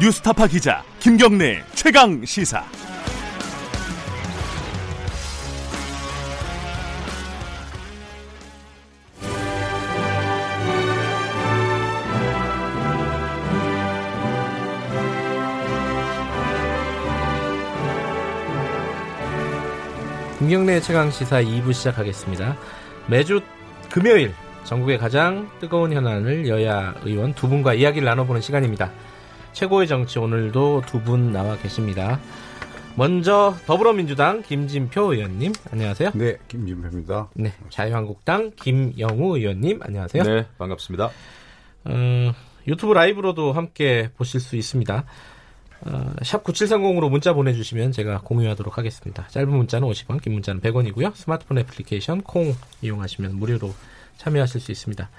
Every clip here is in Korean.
뉴스타파 기자 김경래 최강 시사. 김경래 최강 시사 2부 시작하겠습니다. 매주 금요일 전국의 가장 뜨거운 현안을 여야 의원 두 분과 이야기를 나눠보는 시간입니다. 최고의 정치 오늘도 두 분 나와 계십니다. 먼저 더불어민주당 김진표 의원님 안녕하세요. 네, 김진표입니다. 네, 자유한국당 김영우 의원님 안녕하세요. 네, 반갑습니다. 어, 유튜브 라이브로도 함께 보실 수 있습니다. 어, 샵 9730으로 문자 보내주시면 제가 공유하도록 하겠습니다. 짧은 문자는 50원, 긴 문자는 100원이고요. 스마트폰 애플리케이션 콩 이용하시면 무료로 참여하실 수 있습니다.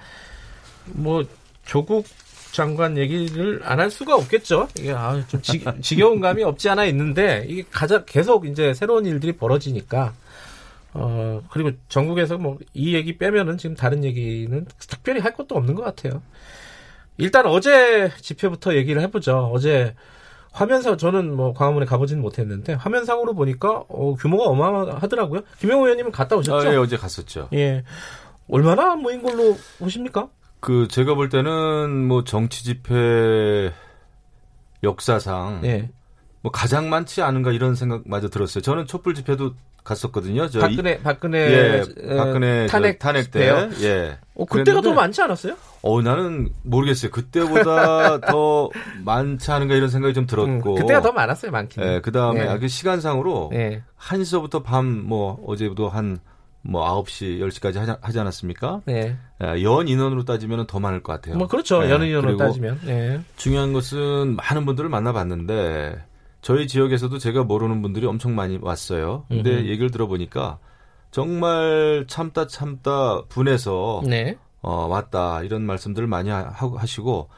뭐 조국 장관 얘기를 안 할 수가 없겠죠. 이게 아, 좀 지, 지겨운 감이 없지 않아 있는데 이게 가장 계속 이제 새로운 일들이 벌어지니까 어 그리고 전국에서 뭐 이 얘기 빼면은 지금 다른 얘기는 특별히 할 것도 없는 것 같아요. 일단 어제 집회부터 얘기를 해보죠. 어제 화면상 저는 뭐 광화문에 가보지는 못했는데 화면상으로 보니까 어, 규모가 어마어마하더라고요. 김영호 의원님은 갔다 오셨죠? 아, 예, 어제 갔었죠. 예. 얼마나 모인 걸로 보십니까? 그 제가 볼 때는 뭐 정치 집회 역사상 예. 뭐 가장 많지 않은가 이런 생각마저 들었어요. 저는 촛불 집회도 갔었거든요. 저 박근혜 이, 박근혜 예, 에, 박근혜 탄핵 탄핵 때 때요? 예. 어, 그때가 더 많지 않았어요? 어 나는 모르겠어요. 그때보다 더 많지 않은가 이런 생각이 좀 들었고. 음, 그때가 더 많았어요, 많긴. 예, 그다음에 예. 아, 그 시간상으로 예. 1시서부터 밤 뭐 어제도 한 뭐 9시, 10시까지 하지, 하지 않았습니까? 예. 예, 연 인원으로 따지면 더 많을 것 같아요. 뭐 그렇죠. 예, 연인으로 그리고 따지면. 예. 중요한 것은 많은 분들을 만나봤는데 저희 지역에서도 제가 모르는 분들이 엄청 많이 왔어요. 근데 음흠. 얘기를 들어보니까 정말 참다 참다 분해서 네. 어, 왔다 이런 말씀들을 많이 하, 하시고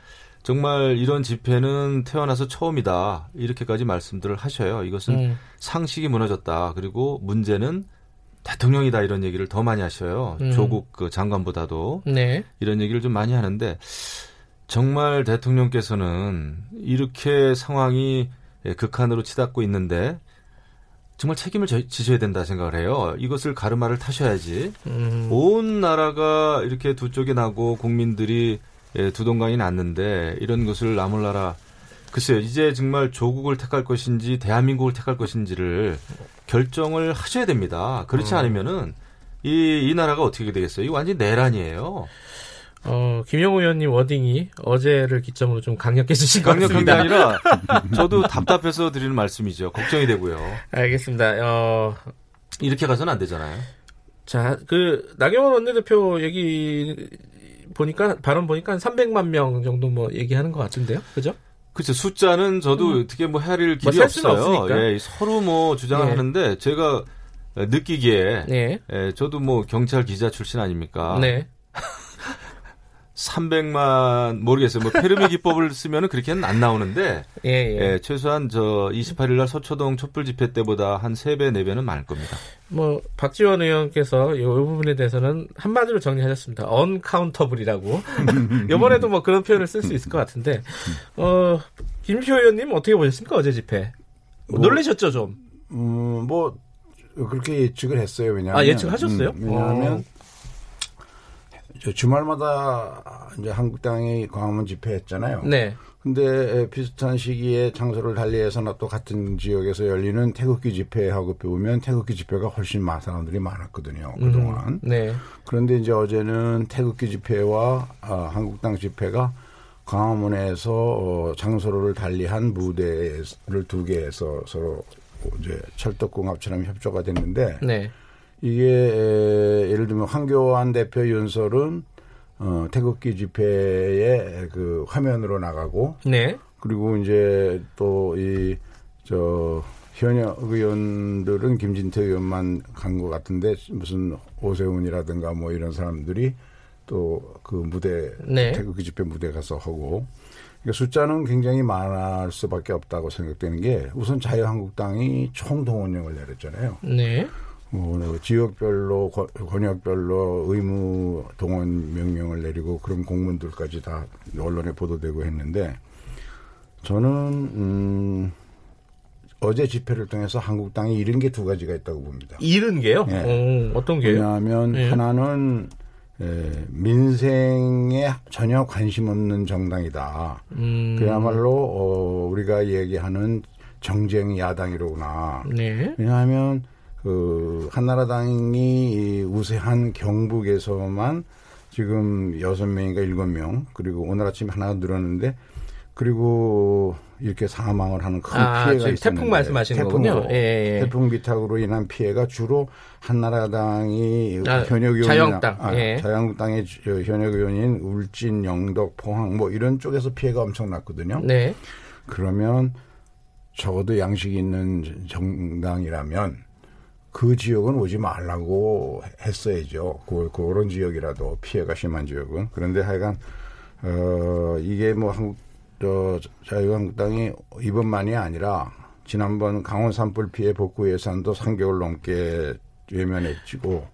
정말 이런 집회는 태어나서 처음이다 이렇게까지 말씀들을 하셔요. 이것은 음. 상식이 무너졌다. 그리고 문제는 대통령이다 이런 얘기를 더 많이 하셔요. 음. 조국 그 장관보다도 네. 이런 얘기를 좀 많이 하는데 정말 대통령께서는 이렇게 상황이 예, 극한으로 치닫고 있는데 정말 책임을 져- 지셔야 된다 생각을 해요. 이것을 가르마를 타셔야지. 음. 온 나라가 이렇게 두 쪽이 나고 국민들이 예, 두 동강이 났는데 이런 것을 나몰라라. 글쎄요, 이제 정말 조국을 택할 것인지 대한민국을 택할 것인지를 결정을 하셔야 됩니다. 그렇지 음. 않으면은 이, 이 나라가 어떻게 되겠어요? 이거 완전히 내란이에요. 어, 김영우 의원님 워딩이 어제를 기점으로 좀 강력해지신 것 강력한 게 같습니다. 아니라 저도 답답해서 드리는 말씀이죠. 걱정이 되고요. 알겠습니다. 어, 이렇게 가서는 안 되잖아요. 자, 그 나경원 원내대표 얘기 보니까 발언 보니까 한 300만 명 정도 뭐 얘기하는 것 같은데요, 그죠? 그렇죠. 숫자는 저도 어떻게 뭐 헤아릴 뭐 길이 셀 수는 없어요. 예, 서로 뭐 주장을 예. 하는데 제가 느끼기에 네, 예, 저도 뭐 경찰 기자 출신 아닙니까? 네, 300만 모르겠어요. 뭐 페르미 기법을 쓰면은 그렇게는 안 나오는데 예, 예. 예, 최소한 저 28일 날 서초동 촛불 집회 때보다 한 3배, 4배는 많을 겁니다. 뭐 박지원 의원께서 이 부분에 대해서는 한마디로 정리하셨습니다. 언카운터블이라고. 이번에도 뭐 그런 표현을 쓸 수 있을 것 같은데, 어 김표 의원님 어떻게 보셨습니까 어제 집회? 뭐- 놀라셨죠 좀? 음, 뭐 그렇게 예측을 했어요. 왜냐하면 아, 예측하셨어요? 음, 왜냐하면 어. 저 주말마다 이제 한국당이 광화문 집회했잖아요. 네, 근데 비슷한 시기에 장소를 달리해서나 또 같은 지역에서 열리는 태극기 집회하고 보면 태극기 집회가 훨씬 많은 사람들이 많았거든요. 그동안. 음, 네, 그런데 이제 어제는 태극기 집회와 아, 한국당 집회가 광화문에서 어, 장소를 달리한 무대를 두 개에서 서로 이제 철떡궁합처럼 협조가 됐는데 네, 이게 에, 예를 들면 황교안 대표 윤설은 어, 태극기 집회에 그 화면으로 나가고 네, 그리고 이제 또 이 저 현역 의원들은 김진태 의원만 간 것 같은데 무슨 오세훈이라든가 뭐 이런 사람들이 또 그 무대 네. 태극기 집회 무대 가서 하고 그러니까 숫자는 굉장히 많을 수밖에 없다고 생각되는 게 우선 자유한국당이 총동원령을 내렸잖아요. 네, 뭐 지역별로 권- 권역별로 의무 동원 명령을 내리고 그런 공문들까지 다 언론에 보도되고 했는데 저는 음, 어제 집회를 통해서 한국당이 잃은 게 두 가지가 있다고 봅니다. 잃은 게요? 예. 어, 떤 게요? 왜냐하면 예. 하나는 에, 민생에 전혀 관심 없는 정당이다. 음, 그야말로 어, 우리가 얘기하는 정쟁 야당이로구나. 네. 왜냐하면 그 한나라당이 이 우세한 경북에서만 지금 여섯 명인가 일곱 명 그리고 오늘 아침 하나 늘었는데 그리고 이렇게 사망을 하는 큰 아, 피해가 지금 있었는데 태풍 말씀하시는 태풍으로, 거군요. 예, 예. 태풍 비탁으로 인한 피해가 주로 한나라당이 아, 현역 의원이나 자유한국당. 아, 예. 자유한국당의 저 현역 의원인 울진, 영덕, 포항 뭐 이런 쪽에서 피해가 엄청 났거든요. 네. 그러면 적어도 양식 있는 정당이라면 그 지역은 오지 말라고 했어야죠. 그, 그런 지역이라도 피해가 심한 지역은. 그런데 하여간, 어, 이게 뭐 한국, 저, 자유한국당이 이번만이 아니라 지난번 강원 산불 피해 복구 예산도 3개월 넘게 외면했지고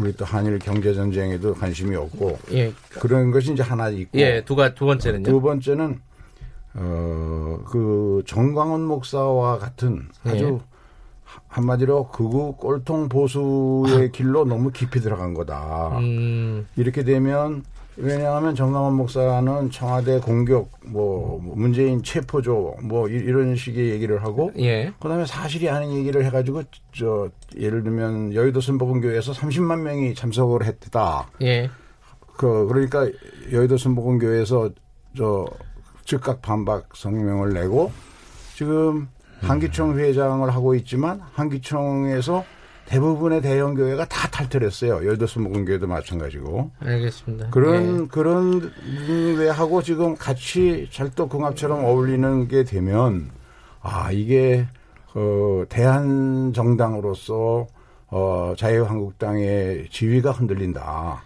우리 또 한일 경제 전쟁에도 관심이 없고 예. 그런 것이 이제 하나 있고 예, 두가 두 번째는요. 두 번째는 어 그 정광훈 목사와 같은 아주 예. 한마디로 극우 꼴통 보수의 길로 너무 깊이 들어간 거다. 음, 이렇게 되면 왜냐하면 정광훈 목사는 청와대 공격, 뭐 문재인 체포조, 뭐 이- 이런 식의 얘기를 하고 예. 그다음에 사실이 아닌 얘기를 해가지고 저 예를 들면 여의도 순복음교회에서 30만 명이 참석을 했다. 예. 그 그러니까 여의도 순복음교회에서 저 즉각 반박 성명을 내고 지금 한기총 회장을 하고 있지만 한기총에서 대부분의 대형 교회가 다 탈퇴했어요. 여의도 순복음교회도 마찬가지고 알겠습니다. 그런 예. 그런 외하고 지금 같이 찰떡궁합처럼 어울리는 게 되면 아 이게 어 대한 정당으로서 어 자유한국당의 지위가 흔들린다.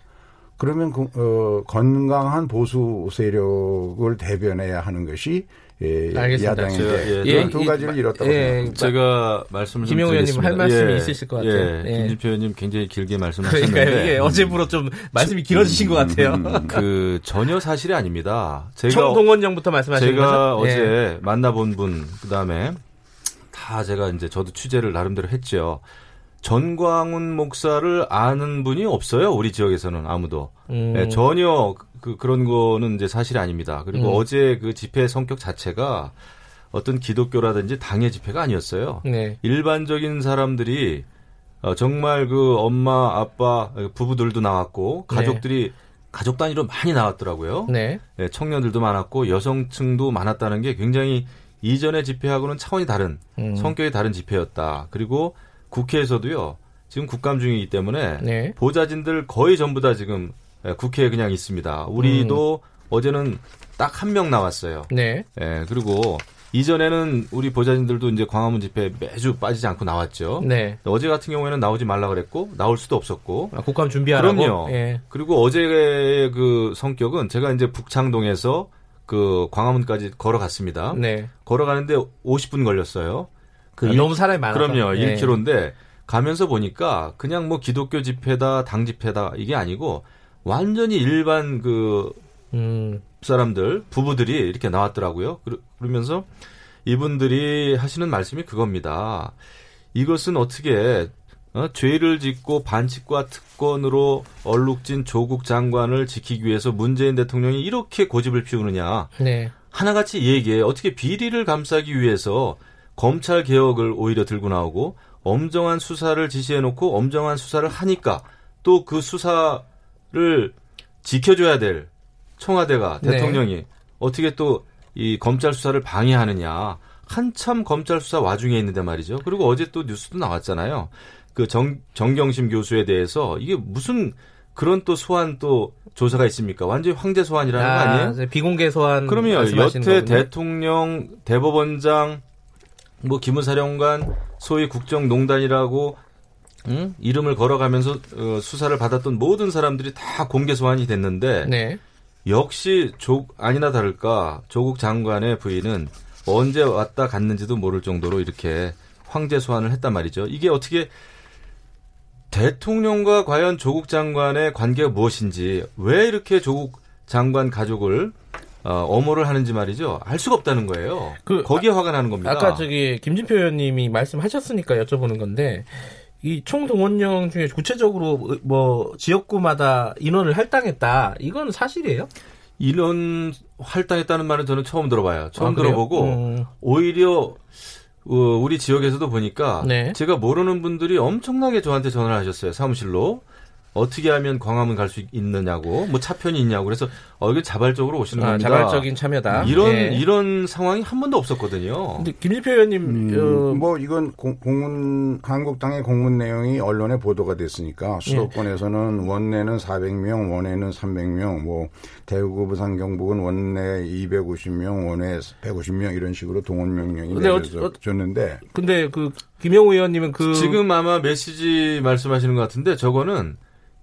그러면 그, 어, 건강한 보수 세력을 대변해야 하는 것이 예, 알겠습니다. 야당인데 예, 이런 예, 두 이- 가지를 잃었다고 예, 생각합니다. 제가 말씀을 좀 김용우 의원님. 할 말씀이 있으실 것 같아요. 예, 예. 김진표 의원님 굉장히 길게 말씀하셨는데 그러니까 이게 어제부로 좀 말씀이 길어지신 것 같아요. 그 전혀 사실이 아닙니다. 제가 총동원령부터 말씀하시는 제가 거죠? 예. 어제 만나본 분 그다음에 다 제가 이제 저도 취재를 나름대로 했죠. 전광훈 목사를 아는 분이 없어요. 우리 지역에서는 아무도. 음. 예, 전혀 그 그런 거는 이제 사실이 아닙니다. 그리고 음. 어제 그 집회 성격 자체가 어떤 기독교라든지 당의 집회가 아니었어요. 네. 일반적인 사람들이 어, 정말 그 엄마, 아빠, 부부들도 나왔고 가족들이 가족 단위로 많이 나왔더라고요. 네. 예, 청년들도 많았고 여성층도 많았다는 게 굉장히 이전의 집회하고는 차원이 다른 음. 성격이 다른 집회였다. 그리고 국회에서도요. 지금 국감 중이기 때문에 네. 보좌진들 거의 전부 다 지금 예, 국회에 그냥 있습니다. 우리도 어제는 딱 한 명 나왔어요. 네. 예, 그리고 이전에는 우리 보좌진들도 이제 광화문 집회 매주 빠지지 않고 나왔죠. 네. 어제 같은 경우에는 나오지 말라 그랬고 나올 수도 없었고 아, 국감 준비하라고. 그럼요. 예. 그리고 어제의 그 성격은 제가 이제 북창동에서 그 광화문까지 걸어갔습니다. 네. 걸어가는데 50분 걸렸어요. 그 아, 일- 너무 사람이 많아서. 그럼요. 예. 1km인데 가면서 보니까 그냥 뭐 기독교 집회다, 당 집회다 이게 아니고 완전히 일반 그 음. 사람들 부부들이 이렇게 나왔더라고요. 그러- 그러면서 이분들이 하시는 말씀이 그겁니다. 이것은 어떻게 어, 죄를 짓고 반칙과 특권으로 얼룩진 조국 장관을 지키기 위해서 문재인 대통령이 이렇게 고집을 피우느냐. 네. 하나같이 얘기해 어떻게 비리를 감싸기 위해서 검찰 개혁을 오히려 들고 나오고 엄정한 수사를 지시해놓고 엄정한 수사를 하니까 또 그 수사를 지켜줘야 될 청와대가 네. 대통령이 어떻게 또 이 검찰 수사를 방해하느냐 한참 검찰 수사 와중에 있는데 말이죠. 그리고 어제 또 뉴스도 나왔잖아요. 그 정, 정경심 교수에 대해서 이게 무슨 그런 또 소환 또 조사가 있습니까? 완전히 황제 소환이라는 거 아니에요? 비공개 소환 그럼요. 말씀하시는 여태 거군요. 대통령, 대법원장, 뭐 기무사령관, 소위 국정농단이라고 응? 이름을 걸어가면서 어, 수사를 받았던 모든 사람들이 다 공개 소환이 됐는데 네. 역시 조, 아니나 다를까 조국 장관의 부인은 언제 왔다 갔는지도 모를 정도로 이렇게 황제 소환을 했단 말이죠. 이게 어떻게 대통령과 과연 조국 장관의 관계가 무엇인지 왜 이렇게 조국 장관 가족을 어, 엄호를 하는지 말이죠. 알 수가 없다는 거예요. 그 거기에 화가 나는 겁니다. 아까 저기 김진표 의원님이 말씀하셨으니까 여쭤보는 건데 이 총동원령 중에 구체적으로 뭐 지역구마다 인원을 할당했다. 이건 사실이에요? 이런 할당했다는 말은 저는 처음 들어봐요. 처음 아? 들어보고 음. 오히려 어, 우리 지역에서도 보니까 네. 제가 모르는 분들이 엄청나게 저한테 전화를 하셨어요. 사무실로. 어떻게 하면 광화문 갈 수 있느냐고, 뭐 차편이 있냐고. 그래서 어 이게 자발적으로 오시는 아, 겁니다. 자발적인 참여다. 이런 예. 이런 상황이 한 번도 없었거든요. 근데 김진표 의원님 음, 어, 뭐 이건 공, 공문 한국당의 공문 내용이 언론에 보도가 됐으니까 수도권에서는 원내는 400명, 원외는 300명, 뭐 대구, 부산, 경북은 원내 250명, 원외 150명 이런 식으로 동원 명령이 근데 어- 근데 그 김영우 의원님은 그 지금 아마 메시지 말씀하시는 것 같은데 저거는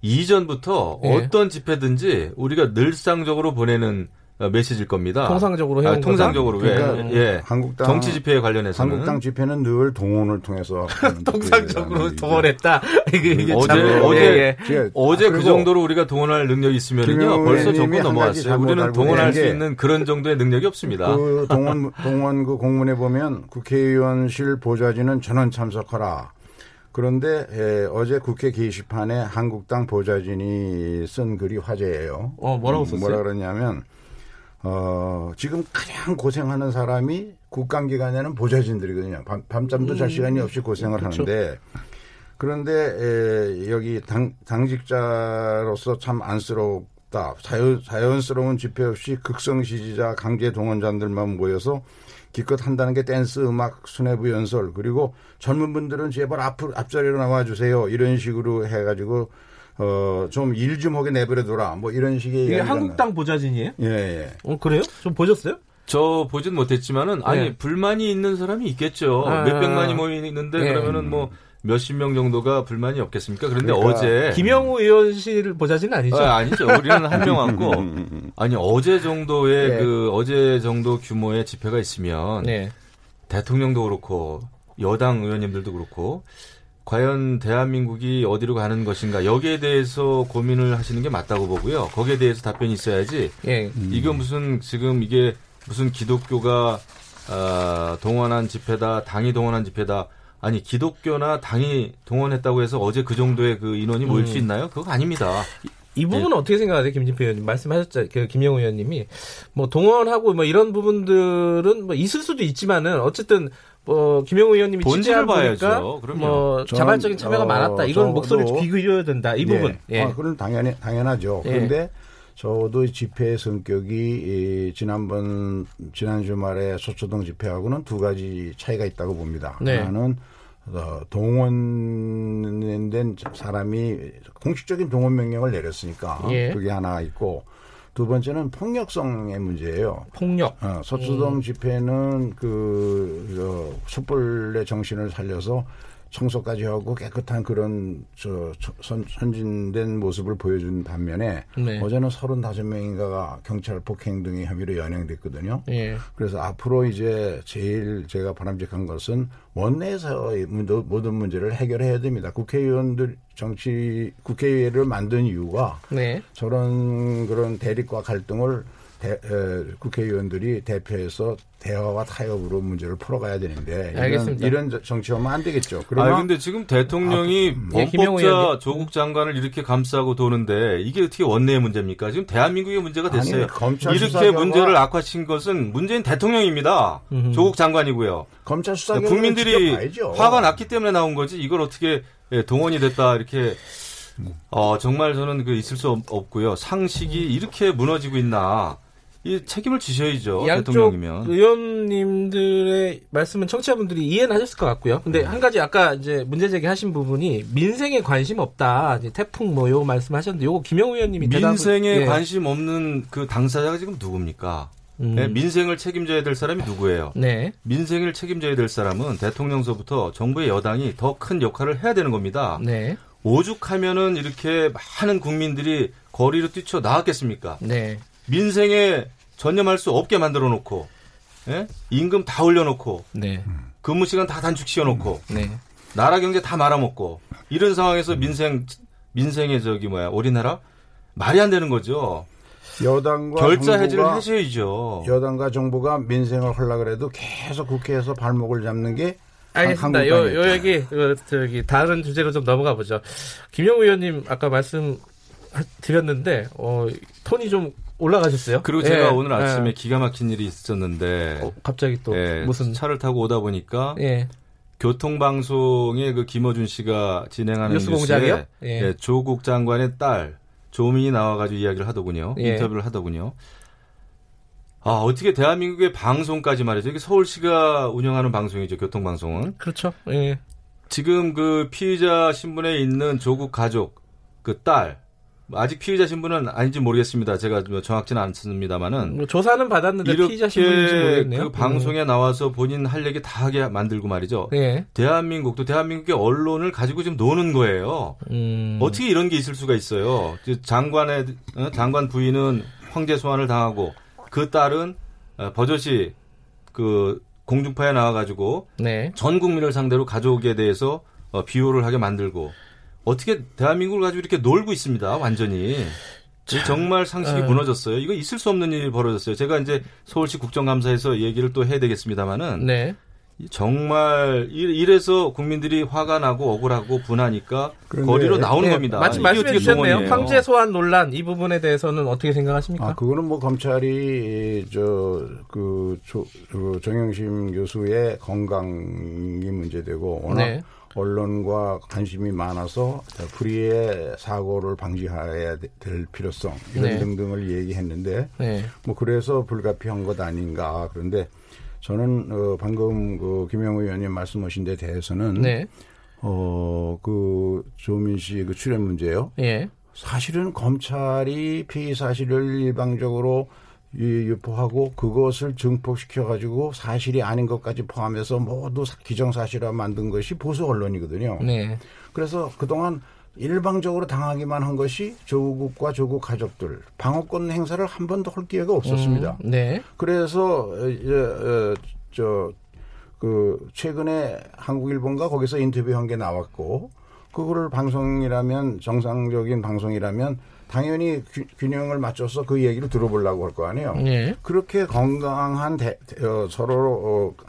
이전부터 예. 어떤 집회든지 우리가 늘상적으로 보내는 어, 메시지일 겁니다. 통상적으로 해온 아, 통상적으로 왜? 그러니까 예. 한국당 정치 집회에 관련해서는 한국당 집회는 늘 동원을 통해서 통상적으로 동원했다. 이게, 이게 어제- 참, 어제- 예, 예. 얘기죠. 어제 아, 그 정도로 우리가 동원할 능력이 있으면요 벌써 정권 넘어갔어요. 잘못 우리는 동원할 수 있는 그런 정도의 능력이 없습니다. 그 동원 동원 그 공문에 보면 국회의원실 보좌진은 전원 참석하라. 그런데 에, 어제 국회 게시판에 한국당 보좌진이 쓴 글이 화제예요. 어, 뭐라고 음, 썼어요? 뭐라 그러냐면 어, 지금 가장 고생하는 사람이 국감 기간에는 보좌진들이거든요. 밤, 밤잠도 잘 시간이 없이 고생을 그쵸. 하는데 그런데 에, 여기 당, 당직자로서 참 안쓰럽다. 자연, 자연스러운 집회 없이 극성 지지자 강제 동원자들만 모여서 기껏 한다는 게 댄스 음악 수뇌부 연설 그리고 젊은 분들은 제발 앞 앞자리로 나와 주세요 이런 식으로 해가지고 어좀 일 좀 하게 내버려둬라 뭐 이런 식의 이게 한국당 보좌진이에요? 나- 예, 예. 어, 그래요? 좀 보셨어요? 저 보진 못했지만은 아니 네. 불만이 있는 사람이 있겠죠. 아, 몇백만이 모이는데 네. 그러면은 뭐 몇십 명 정도가 불만이 없겠습니까? 그런데 그러니까 어제 김영우 의원실 보좌진은 아니죠? 아, 아니죠. 우리는 한 명 왔고 아니 어제 정도의 네. 그 어제 정도 규모의 집회가 있으면 네. 대통령도 그렇고 여당 의원님들도 그렇고 과연 대한민국이 어디로 가는 것인가 여기에 대해서 고민을 하시는 게 맞다고 보고요. 거기에 대해서 답변이 있어야지. 예. 이거 무슨 지금 이게 무슨 기독교가 아, 동원한 집회다, 당이 동원한 집회다. 아니 기독교나 당이 동원했다고 해서 어제 그 정도의 그 인원이 모일 수 있나요? 그거 아닙니다. 이 부분은 어떻게 생각하세요, 김진표 의원님? 말씀하셨죠, 그 김영우 의원님이 뭐 동원하고 뭐 이런 부분들은 뭐 있을 수도 있지만은 어쨌든 뭐 김영우 의원님이 본질을. 그럼요. 뭐 자발적인 참여가 어, 많았다. 이건 목소리를 귀 기울여야 된다. 이 부분. 예. 예. 아, 그건 당연히 당연하죠. 예. 그런데 저도 이 집회 성격이 이 지난번 지난 주말에 소초동 집회하고는 두 가지 차이가 있다고 봅니다. 네. 하나는 어, 동원된 사람이 공식적인 동원 명령을 내렸으니까 예. 그게 하나 있고 두 번째는 폭력성의 문제예요. 폭력. 어, 소수동 집회는 그 어, 촛불의 정신을 살려서 청소까지 하고 깨끗한 그런 저 저- 선, 선진된 모습을 보여준 반면에 네. 어제는 35명인가가 경찰 폭행 등의 혐의로 연행됐거든요. 예. 그래서 앞으로 이제 제일 제가 바람직한 것은 원내에서의 문- 모든 문제를 해결해야 됩니다. 국회의원들 정치 국회의회를 만든 이유가 네. 저런 그런 대립과 갈등을 대- 에, 국회의원들이 대표해서 대화와 타협으로 문제를 풀어가야 되는데 이런, 알겠습니다. 이런 저- 정치하면 안 되겠죠. 아 그러나 근데 지금 대통령이 예, 김영우 범법자 의원님. 조국 장관을 이렇게 감싸고 도는데 이게 어떻게 원내의 문제입니까? 지금 대한민국의 문제가 됐어요. 아니, 검찰 이렇게 수사 결과- 문제를 악화시킨 것은 문재인 대통령입니다. 음흠. 조국 장관이고요. 검찰 수사 그러니까 국민들이. 화가 났기 때문에 나온 거지 이걸 어떻게 예, 동원이 됐다 이렇게 어, 정말 저는 그 있을 수 없, 없고요. 상식이 이렇게 무너지고 있나 이 책임을 지셔야죠 대통령이면. 의원님들의 말씀은 청취자분들이 이해는 하셨을 것 같고요. 근데 한 가지 아까 이제 문제 제기하신 부분이 민생에 관심 없다. 태풍 뭐 요거 말씀하셨는데 요거 김영우 의원님이 대답을- 민생에 예. 관심 없는 그 당사자가 지금 누굽니까? 음. 예, 민생을 책임져야 될 사람이 누구예요? 네. 민생을 책임져야 될 사람은 대통령서부터 정부의 여당이 더 큰 역할을 해야 되는 겁니다. 네. 오죽하면은 이렇게 많은 국민들이 거리로 뛰쳐 나왔겠습니까? 네. 민생에 전념할 수 없게 만들어 놓고, 예? 임금 다 올려놓고, 네. 근무 시간 다 단축시켜 놓고, 네. 나라 경제 다 말아먹고, 이런 상황에서 민생, 민생의 저기 뭐야, 우리나라? 말이 안 되는 거죠. 여당과 결자 해지를 정부가 하셔야죠. 여당과 정부가 민생을 하려 그래도 계속 국회에서 발목을 잡는 게 알겠습니다. 요. 요 얘기, 어, 저기, 다른 주제로 좀 넘어가 보죠. 김영우 의원님, 아까 말씀 하- 드렸는데, 어, 톤이 좀 올라가셨어요? 그리고 예, 제가 오늘 예. 아침에 기가 막힌 일이 있었는데 어, 갑자기 또, 예, 무슨, 차를 타고 오다 보니까 예. 교통방송에 그 김어준 씨가 진행하는 뉴스 뉴스에 공장이요? 예. 예, 조국 장관의 딸 조민이 나와가지고 이야기를 하더군요. 예. 인터뷰를 하더군요. 아 어떻게 대한민국의 방송까지 말이죠. 이게 서울시가 운영하는 방송이죠. 교통방송은 그렇죠. 예. 지금 그 피의자 신분에 있는 조국 가족 그 딸 아직 피의자 신분은 아닌지 모르겠습니다. 제가 뭐 정확지는 않습니다만은 뭐 조사는 받았는데 피의자 신분인지 모르겠네요. 그 방송에 나와서 본인 할 얘기 다 하게 만들고 말이죠. 음. 예. 대한민국도 대한민국의 언론을 가지고 지금 노는 거예요. 음. 어떻게 이런 게 있을 수가 있어요? 그 장관의 어, 장관 부인은 황제 소환을 당하고 그 딸은 어, 버젓이 그 공중파에 나와가지고 네. 전 국민을 상대로 가족에 대해서 어, 비호를 하게 만들고 어떻게 대한민국을 가지고 이렇게 놀고 있습니다. 완전히. 이 정말 상식이 어. 무너졌어요. 이거 있을 수 없는 일이 벌어졌어요. 제가 이제 서울시 국정감사에서 얘기를 또 해야 되겠습니다만은 네. 정말 이- 이래서 국민들이 화가 나고 억울하고 분하니까 그런데- 거리로 나오는 네, 겁니다. 마침 말씀해 주셨네요. 황제 소환 논란 이 부분에 대해서는 어떻게 생각하십니까? 아, 그거는 뭐 검찰이 저그 그 정영심 교수의 건강이 문제되고 워낙 네. 언론과 관심이 많아서 불의의 사고를 방지해야 될 필요성 이런 네. 등등을 얘기했는데 네. 뭐 그래서 불가피한 것 아닌가 그런데 저는 어 방금 그 김영우 의원님 말씀하신 데 대해서는 네. 어 그 조민 씨 그 출연 문제요. 예. 사실은 검찰이 피의 사실을 일방적으로 이- 유포하고 그것을 증폭시켜 가지고 사실이 아닌 것까지 포함해서 모두 기정사실화 만든 것이 보수 언론이거든요. 네. 그래서 그동안 일방적으로 당하기만 한 것이 조국과 조국 가족들 방어권 행사를 한 번도 할 기회가 없었습니다. 음, 네. 그래서 어, 이제 저 그 최근에 한국 일본과 거기서 인터뷰한 게 나왔고 그거를 방송이라면 정상적인 방송이라면 당연히 규- 균형을 맞춰서 그 얘기를 들어보려고 할 거 아니에요. 예. 그렇게 건강한 대- 어, 서로 어,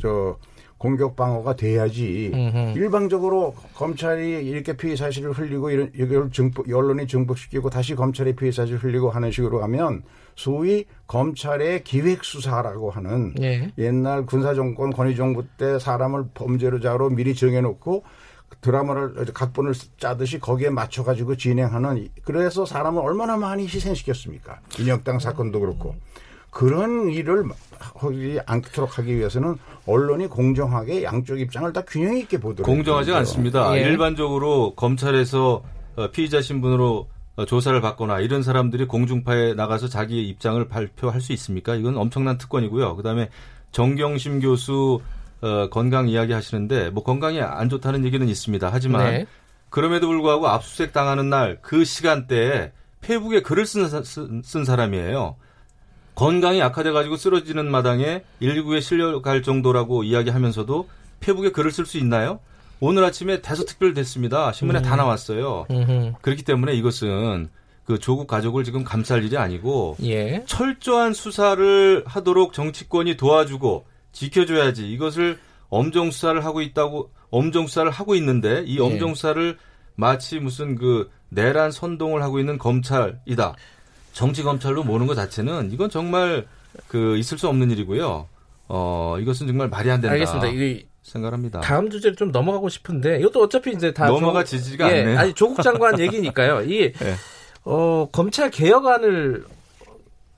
저 공격 방어가 돼야지 음흠. 일방적으로 검찰이 이렇게 피의 사실을 흘리고 이런 이걸 증폭 언론이 증폭시키고 다시 검찰이 피의 사실을 흘리고 하는 식으로 가면 소위 검찰의 기획 수사라고 하는 예. 옛날 군사 정권 권위 정부 때 사람을 범죄자로 미리 정해놓고 드라마를 각본을 짜듯이 거기에 맞춰 가지고 진행하는 이- 그래서 사람을 얼마나 많이 희생시켰습니까? 인혁당 사건도 그렇고 그런 일을 하지 않도록 하기 위해서는 언론이 공정하게 양쪽 입장을 다 균형 있게 보도록 공정하지 해야 돼요. 않습니다. 예. 일반적으로 검찰에서 어, 피의자 신분으로 어, 조사를 받거나 이런 사람들이 공중파에 나가서 자기의 입장을 발표할 수 있습니까? 이건 엄청난 특권이고요. 그다음에 정경심 교수 어, 건강 이야기 하시는데 뭐 건강이 안 좋다는 얘기는 있습니다. 하지만 네. 그럼에도 불구하고 압수수색 당하는 날 그 시간대에 페북에 글을 쓴, 쓴 사람이에요. 건강이 악화돼 가지고 쓰러지는 마당에 119에 실려갈 정도라고 이야기하면서도 페북에 글을 쓸 수 있나요? 오늘 아침에 대서특별 됐습니다. 신문에 다 나왔어요. 음흠. 그렇기 때문에 이것은 그 조국 가족을 지금 감쌀 일이 아니고 예. 철저한 수사를 하도록 정치권이 도와주고 지켜줘야지 이것을 엄정 수사를 하고 있다고 엄정 수사를 하고 있는데 이 엄정 예. 수사를 마치 무슨 그 내란 선동을 하고 있는 검찰이다. 정치 검찰로 모는 것 자체는 이건 정말 그 있을 수 없는 일이고요. 어 이것은 정말 말이 안 된다. 알겠습니다. 이 생각합니다. 다음 주제를 좀 넘어가고 싶은데 이것도 어차피 이제 다 넘어가 조- 지지가 예, 않네요. 아니 조국 장관 얘기니까요. 이 예. 어, 검찰 개혁안을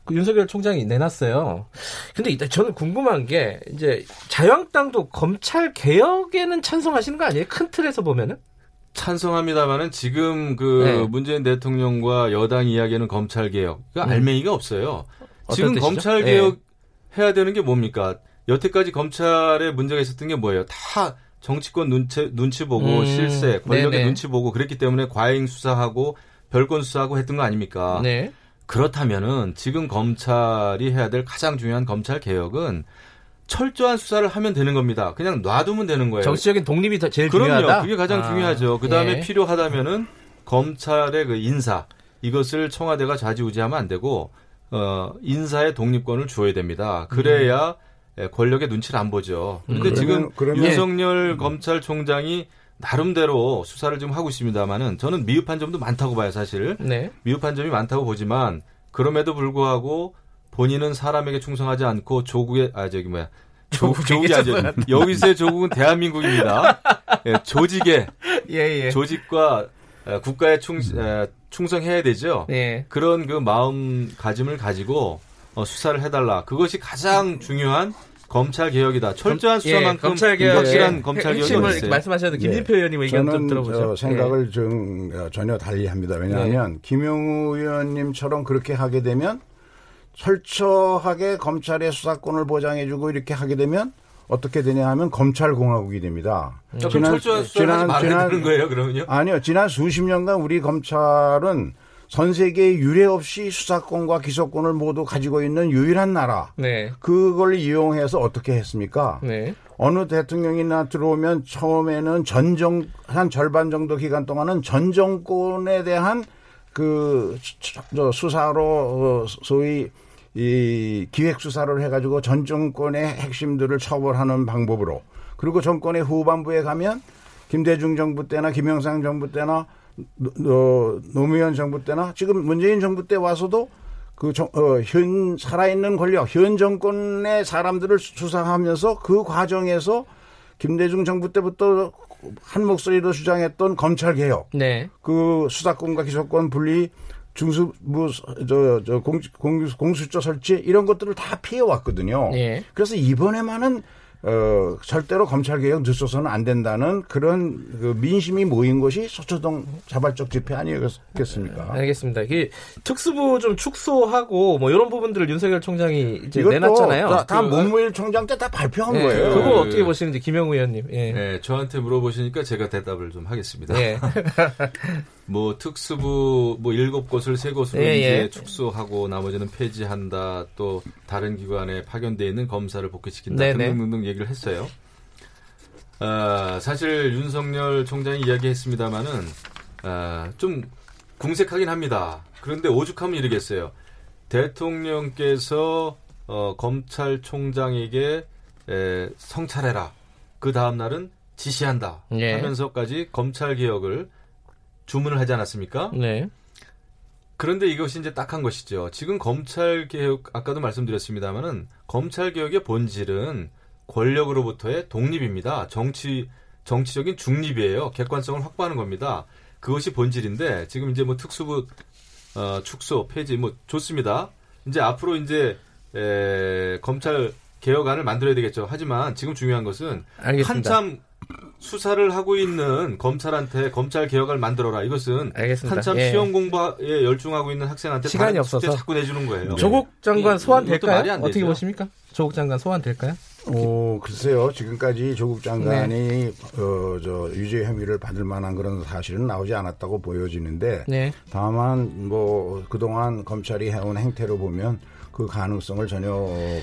그 윤석열 총장이 내놨어요. 근데 이따 저는 궁금한 게 이제 자유한국당도 검찰 개혁에는 찬성하시는 거 아니에요? 큰 틀에서 보면은? 찬성합니다만은 지금 그 네. 문재인 대통령과 여당 이야기하는 검찰 개혁 그 알맹이가 없어요. 지금? 검찰 예. 개혁 해야 되는 게 뭡니까? 여태까지 검찰에 문제가 있었던 게 뭐예요? 다 정치권 눈치 눈치 보고 음, 실세 권력의 네네. 눈치 보고 그랬기 때문에 과잉 수사하고 별건 수사하고 했던 거 아닙니까? 네. 그렇다면은 지금 검찰이 해야 될 가장 중요한 검찰 개혁은 철저한 수사를 하면 되는 겁니다. 그냥 놔두면 되는 거예요. 정치적인 독립이 더 제일 그럼요. 중요하다. 그게 가장 아, 중요하죠. 그 다음에 예. 필요하다면은 검찰의 그 인사, 이것을 청와대가 좌지우지하면 안 되고 어, 인사의 독립권을 주어야 됩니다. 그래야 예, 권력의 눈치를 안 보죠. 그런데 음. 지금 그러면- 그러면- 윤석열 검찰총장이 나름대로 수사를 좀 하고 있습니다만은 저는 미흡한 점도 많다고 봐요, 사실. 네. 미흡한 점이 많다고 보지만 그럼에도 불구하고 본인은 사람에게 충성하지 않고 조국의 아 저기 뭐야 조, 조국이 아니죠 여기서의 조국은 대한민국입니다. 예, 조직에 예, 예. 조직과 어, 국가에 충, 에, 충성해야 되죠. 예. 그런 그 마음가짐을 가지고 어, 수사를 해달라. 그것이 가장 중요한 검찰 개혁이다. 철저한 수사만큼 예, 검찰 개혁 확실한 검찰 개혁이 핵심을 어디 있어요? 말씀하셔도 예. 김진표 의원님 의견 좀 들어보죠. 저 생각을 좀 어, 전혀 달리합니다. 왜냐하면 김용우 의원님처럼 그렇게 하게 되면 철저하게 검찰의 수사권을 보장해주고 이렇게 하게 되면 어떻게 되냐 하면 검찰공화국이 됩니다. 철저한 수사를 하지 말아야 되는 거예요, 그러면요? 아니요. 지난 수십 년간 우리 검찰은 전 세계에 유례 없이 수사권과 기소권을 모두 가지고 있는 유일한 나라. 예. 네. 그걸 이용해서 어떻게 했습니까? 네. 어느 대통령이나 들어오면 처음에는 전정 한 절반 정도 기간 동안은 전 정권에 대한 그 수사로 어, 소위 이 기획 수사를 해가지고 전 정권의 핵심들을 처벌하는 방법으로 그리고 정권의 후반부에 가면 김대중 정부 때나 김영삼 정부 때나 노- 어, 노무현 정부 때나 지금 문재인 정부 때 와서도 그현 살아있는 권력, 현 정권의 사람들을 수사하면서 그 과정에서 김대중 정부 때부터 한 목소리로 주장했던 검찰 개혁, 네. 그 수사권과 기소권 분리, 중수부 저저 공수처 설치 이런 것들을 다 피해 왔거든요. 예. 그래서 이번에만은 어, 절대로 검찰 개혁 늦춰서는 안 된다는 그런 그 민심이 모인 것이 서초동 자발적 집회 아니었겠습니까? 알겠습니다. 이 특수부 좀 축소하고 뭐 이런 부분들을 윤석열 총장이 이제 이것도 내놨잖아요. 다, 다 그- 문무일 총장 때 다 발표한 예, 거예요. 그거 그- 어떻게 보시는지 김영우 의원님. 예. 네, 저한테 물어보시니까 제가 대답을 좀 하겠습니다. 예. 뭐 특수부 뭐 일곱 곳을 세 곳으로 예, 이제 예. 축소하고 나머지는 폐지한다. 또 다른 기관에 파견돼 있는 검사를 복귀시킨다. 네네. 등등등등 얘기를 했어요. 아, 사실 윤석열 총장이 이야기했습니다마는 아, 좀 궁색하긴 합니다. 그런데 오죽하면 이러겠어요. 대통령께서 어, 검찰총장에게 에, 성찰해라. 그 다음 날은 지시한다. 예. 하면서까지 검찰 개혁을 주문을 하지 않았습니까? 네. 그런데 이것이 이제 딱한 것이죠. 지금 검찰 개혁 아까도 말씀드렸습니다마는 검찰 개혁의 본질은 권력으로부터의 독립입니다. 정치 정치적인 중립이에요. 객관성을 확보하는 겁니다. 그것이 본질인데 지금 이제 뭐 특수부 어, 축소 폐지 뭐 좋습니다. 이제 앞으로 이제 에, 검찰 개혁안을 만들어야 되겠죠. 하지만 지금 중요한 것은 알겠습니다. 한참 수사를 하고 있는 검찰한테 검찰 개혁을 만들어라. 이것은 알겠습니다. 한참 예. 시험 공부에 열중하고 있는 학생한테 시간이 없어서. 자꾸 내주는 거예요. 조국 장관 이- 소환 될까요? 안 어떻게 되죠. 보십니까? 조국 장관 소환 될까요? 어, 글쎄요. 지금까지 조국 장관이 네. 어, 저 유죄 혐의를 받을 만한 그런 사실은 나오지 않았다고 보여지는데 네. 다만 뭐 그동안 검찰이 해온 행태로 보면 그 가능성을 전혀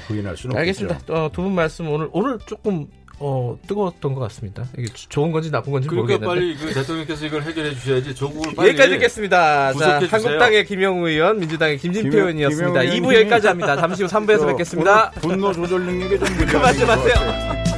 부인할 수는 알겠습니다. 없겠죠. 어, 두 분 말씀 오늘 오늘 조금 어, 뜨거웠던 것 같습니다. 이게 주- 좋은 건지 나쁜 건지 그러니까 모르겠는데. 빨리 그 대통령께서 이걸 해결해 주셔야지 조국을 빨리 여기까지 듣겠습니다. 자, 주세요. 한국당의 김영우 의원, 민주당의 김진표 김영- 의원이었습니다. 김영우 2부 의원님이- 여기까지 합니다. 잠시 후 3부에서 뵙겠습니다. 분노 조절 능력이 좀그 있는 것 하세요. 같아요.